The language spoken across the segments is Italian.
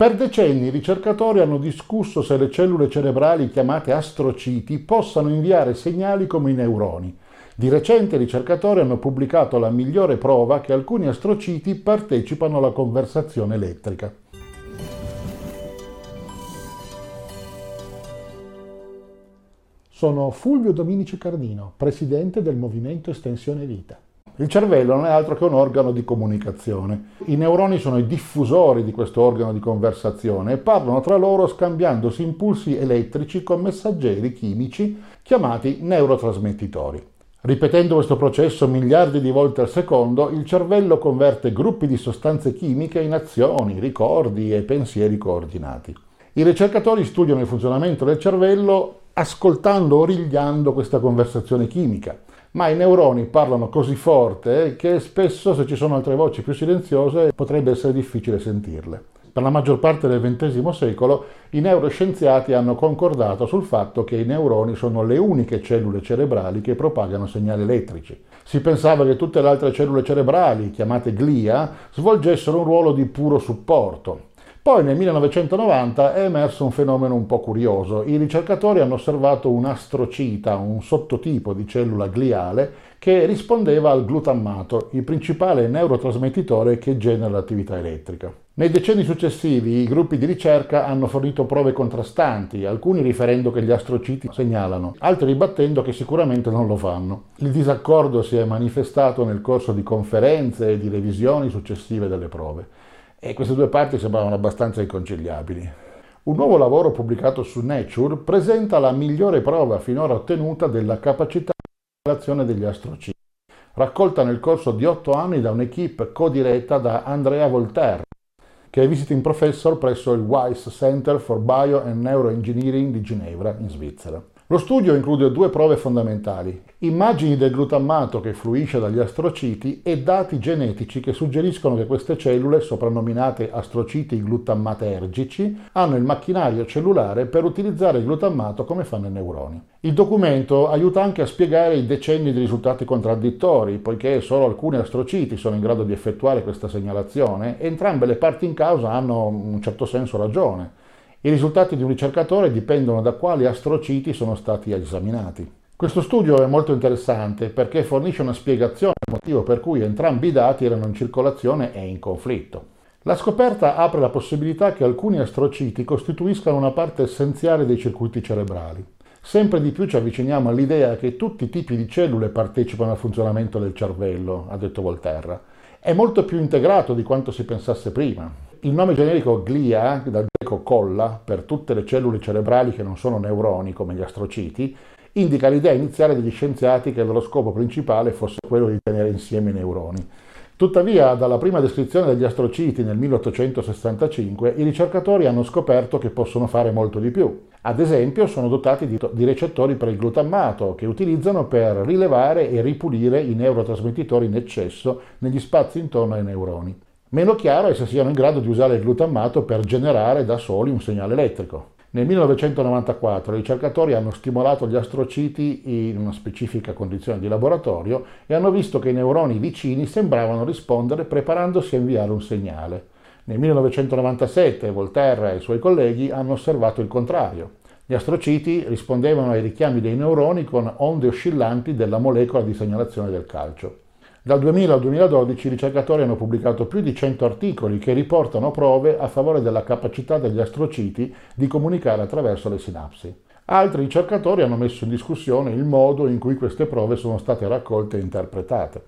Per decenni i ricercatori hanno discusso se le cellule cerebrali chiamate astrociti possano inviare segnali come i neuroni. Di recente i ricercatori hanno pubblicato la migliore prova che alcuni astrociti partecipano alla conversazione elettrica. Sono Fulvio Dominici Cardino, presidente del Movimento Estensione Vita. Il cervello non è altro che un organo di comunicazione. I neuroni sono i diffusori di questo organo di conversazione e parlano tra loro scambiandosi impulsi elettrici con messaggeri chimici chiamati neurotrasmettitori. Ripetendo questo processo miliardi di volte al secondo, il cervello converte gruppi di sostanze chimiche in azioni, ricordi e pensieri coordinati. I ricercatori studiano il funzionamento del cervello ascoltando o rigliando questa conversazione chimica, ma i neuroni parlano così forte che spesso se ci sono altre voci più silenziose potrebbe essere difficile sentirle. Per la maggior parte del XX secolo i neuroscienziati hanno concordato sul fatto che i neuroni sono le uniche cellule cerebrali che propagano segnali elettrici. Si pensava che tutte le altre cellule cerebrali, chiamate glia, svolgessero un ruolo di puro supporto, poi nel 1990 è emerso un fenomeno un po' curioso. I ricercatori hanno osservato un astrocita, un sottotipo di cellula gliale che rispondeva al glutammato, il principale neurotrasmettitore che genera l'attività elettrica. Nei decenni successivi i gruppi di ricerca hanno fornito prove contrastanti, alcuni riferendo che gli astrociti segnalano, altri ribattendo che sicuramente non lo fanno. Il disaccordo si è manifestato nel corso di conferenze e di revisioni successive delle prove e queste due parti sembravano abbastanza inconciliabili. Un nuovo lavoro pubblicato su Nature presenta la migliore prova finora ottenuta della capacità di segnalazione degli astrociti, raccolta nel corso di otto anni da un'equipe codiretta da Andrea Voltaire, che è visiting professor presso il Weiss Center for Bio and Neuroengineering di Ginevra, in Svizzera. Lo studio include due prove fondamentali, immagini del glutammato che fluisce dagli astrociti e dati genetici che suggeriscono che queste cellule, soprannominate astrociti glutammatergici, hanno il macchinario cellulare per utilizzare il glutammato come fanno i neuroni. Il documento aiuta anche a spiegare i decenni di risultati contraddittori, poiché solo alcuni astrociti sono in grado di effettuare questa segnalazione entrambe le parti in causa hanno in un certo senso ragione. I risultati di un ricercatore dipendono da quali astrociti sono stati esaminati. Questo studio è molto interessante perché fornisce una spiegazione del motivo per cui entrambi i dati erano in circolazione e in conflitto. La scoperta apre la possibilità che alcuni astrociti costituiscano una parte essenziale dei circuiti cerebrali. Sempre di più ci avviciniamo all'idea che tutti i tipi di cellule partecipano al funzionamento del cervello, ha detto Volterra. È molto più integrato di quanto si pensasse prima. Il nome generico glia, dal colla, per tutte le cellule cerebrali che non sono neuroni, come gli astrociti, indica l'idea iniziale degli scienziati che il loro scopo principale fosse quello di tenere insieme i neuroni. Tuttavia, dalla prima descrizione degli astrociti nel 1865, i ricercatori hanno scoperto che possono fare molto di più. Ad esempio, sono dotati di, di, recettori per il glutammato, che utilizzano per rilevare e ripulire i neurotrasmettitori in eccesso negli spazi intorno ai neuroni. Meno chiaro è se siano in grado di usare il glutammato per generare da soli un segnale elettrico. Nel 1994 i ricercatori hanno stimolato gli astrociti in una specifica condizione di laboratorio e hanno visto che i neuroni vicini sembravano rispondere preparandosi a inviare un segnale. Nel 1997 Volterra e i suoi colleghi hanno osservato il contrario. Gli astrociti rispondevano ai richiami dei neuroni con onde oscillanti della molecola di segnalazione del calcio. Dal 2000 al 2012 i ricercatori hanno pubblicato più di 100 articoli che riportano prove a favore della capacità degli astrociti di comunicare attraverso le sinapsi. Altri ricercatori hanno messo in discussione il modo in cui queste prove sono state raccolte e interpretate.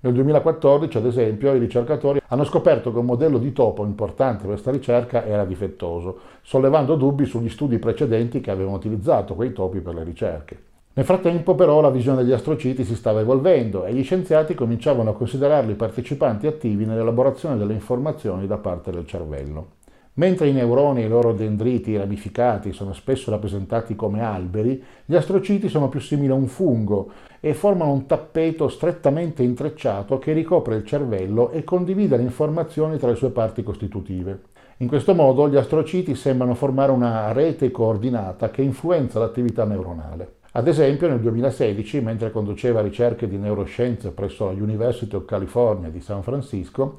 Nel 2014, ad esempio, i ricercatori hanno scoperto che un modello di topo importante per questa ricerca era difettoso, sollevando dubbi sugli studi precedenti che avevano utilizzato quei topi per le ricerche. Nel frattempo però la visione degli astrociti si stava evolvendo e gli scienziati cominciavano a considerarli partecipanti attivi nell'elaborazione delle informazioni da parte del cervello. Mentre i neuroni e i loro dendriti ramificati sono spesso rappresentati come alberi, gli astrociti sono più simili a un fungo e formano un tappeto strettamente intrecciato che ricopre il cervello e condivide le informazioni tra le sue parti costitutive. In questo modo gli astrociti sembrano formare una rete coordinata che influenza l'attività neuronale. Ad esempio nel 2016, mentre conduceva ricerche di neuroscienze presso la University of California di San Francisco,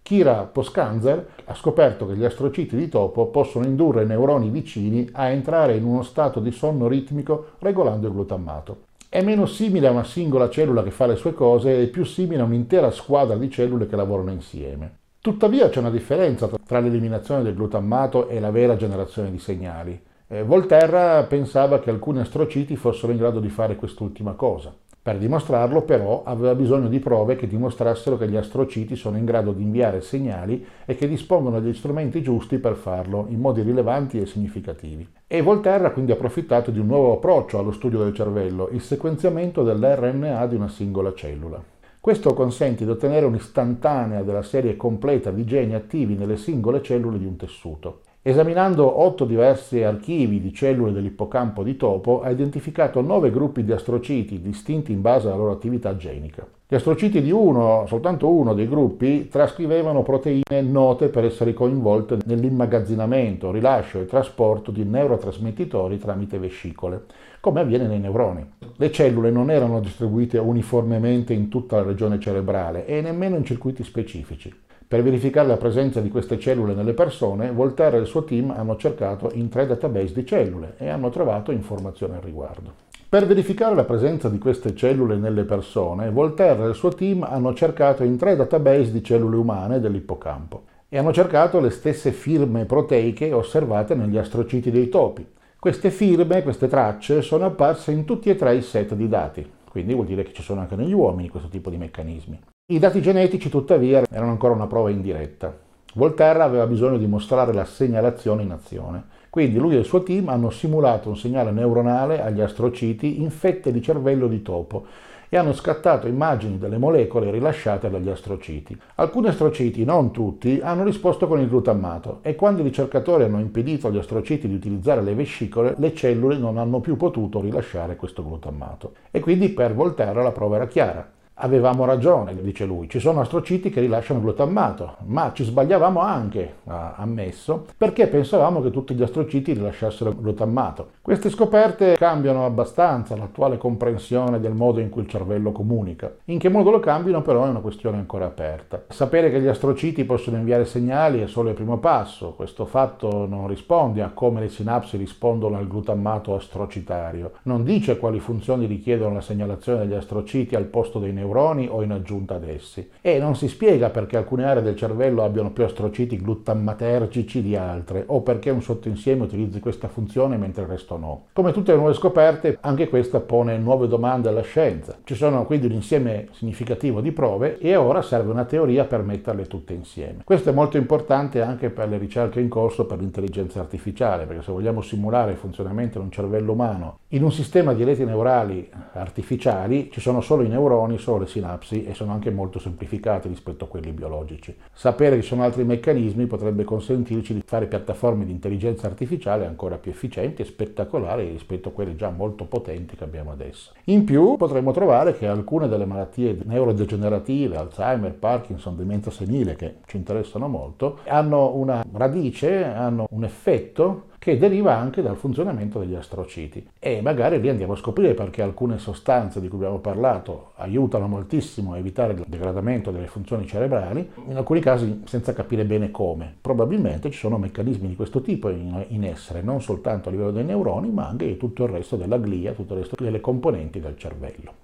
Kira Poskanzer ha scoperto che gli astrociti di topo possono indurre neuroni vicini a entrare in uno stato di sonno ritmico regolando il glutammato. È meno simile a una singola cellula che fa le sue cose e più simile a un'intera squadra di cellule che lavorano insieme. Tuttavia c'è una differenza tra l'eliminazione del glutammato e la vera generazione di segnali. Eh, Volterra pensava che alcuni astrociti fossero in grado di fare quest'ultima cosa. Per dimostrarlo però aveva bisogno di prove che dimostrassero che gli astrociti sono in grado di inviare segnali e che dispongono degli strumenti giusti per farlo in modi rilevanti e significativi. E Volterra ha quindi approfittato di un nuovo approccio allo studio del cervello, il sequenziamento dell'RNA di una singola cellula. Questo consente di ottenere un'istantanea della serie completa di geni attivi nelle singole cellule di un tessuto. Esaminando otto diversi archivi di cellule dell'ippocampo di topo, ha identificato nove gruppi di astrociti distinti in base alla loro attività genica. Gli astrociti di uno, soltanto uno dei gruppi, trascrivevano proteine note per essere coinvolte nell'immagazzinamento, rilascio e trasporto di neurotrasmettitori tramite vescicole, come avviene nei neuroni. Le cellule non erano distribuite uniformemente in tutta la regione cerebrale e nemmeno in circuiti specifici. Per verificare la presenza di queste cellule nelle persone, Voltaire e il suo team hanno cercato in tre database di cellule e hanno trovato informazioni al riguardo. Per verificare la presenza di queste cellule nelle persone, Voltaire e il suo team hanno cercato in tre database di cellule umane dell'ippocampo e hanno cercato le stesse firme proteiche osservate negli astrociti dei topi. Queste firme, queste tracce, sono apparse in tutti e tre i set di dati, quindi vuol dire che ci sono anche negli uomini questo tipo di meccanismi. I dati genetici tuttavia erano ancora una prova indiretta. Volterra aveva bisogno di mostrare la segnalazione in azione. Quindi lui e il suo team hanno simulato un segnale neuronale agli astrociti in fette di cervello di topo e hanno scattato immagini delle molecole rilasciate dagli astrociti. Alcuni astrociti, non tutti, hanno risposto con il glutammato e quando i ricercatori hanno impedito agli astrociti di utilizzare le vescicole, le cellule non hanno più potuto rilasciare questo glutammato. E quindi per Volterra la prova era chiara. Avevamo ragione, dice lui, ci sono astrociti che rilasciano glutammato, ma ci sbagliavamo anche, ha ammesso, perché pensavamo che tutti gli astrociti rilasciassero glutammato. Queste scoperte cambiano abbastanza l'attuale comprensione del modo in cui il cervello comunica. In che modo lo cambiano però è una questione ancora aperta. Sapere che gli astrociti possono inviare segnali è solo il primo passo, questo fatto non risponde a come le sinapsi rispondono al glutammato astrocitario, non dice quali funzioni richiedono la segnalazione degli astrociti al posto dei neuroni neuroni o in aggiunta ad essi. E non si spiega perché alcune aree del cervello abbiano più astrociti gluttammatergici di altre, o perché un sottoinsieme utilizzi questa funzione mentre il resto no. Come tutte le nuove scoperte, anche questa pone nuove domande alla scienza. Ci sono quindi un insieme significativo di prove e ora serve una teoria per metterle tutte insieme. Questo è molto importante anche per le ricerche in corso per l'intelligenza artificiale, perché se vogliamo simulare il funzionamento di un cervello umano in un sistema di reti neurali artificiali, ci sono solo i neuroni, solo le sinapsi e sono anche molto semplificati rispetto a quelli biologici. Sapere che ci sono altri meccanismi potrebbe consentirci di fare piattaforme di intelligenza artificiale ancora più efficienti e spettacolari rispetto a quelle già molto potenti che abbiamo adesso. In più potremmo trovare che alcune delle malattie neurodegenerative, Alzheimer, Parkinson, demenza senile, che ci interessano molto, hanno una radice, hanno un effetto che deriva anche dal funzionamento degli astrociti. E magari lì andiamo a scoprire perché alcune sostanze di cui abbiamo parlato aiutano moltissimo a evitare il degradamento delle funzioni cerebrali, in alcuni casi senza capire bene come. Probabilmente ci sono meccanismi di questo tipo in, in essere, non soltanto a livello dei neuroni, ma anche di tutto il resto della glia, tutto il resto delle componenti del cervello.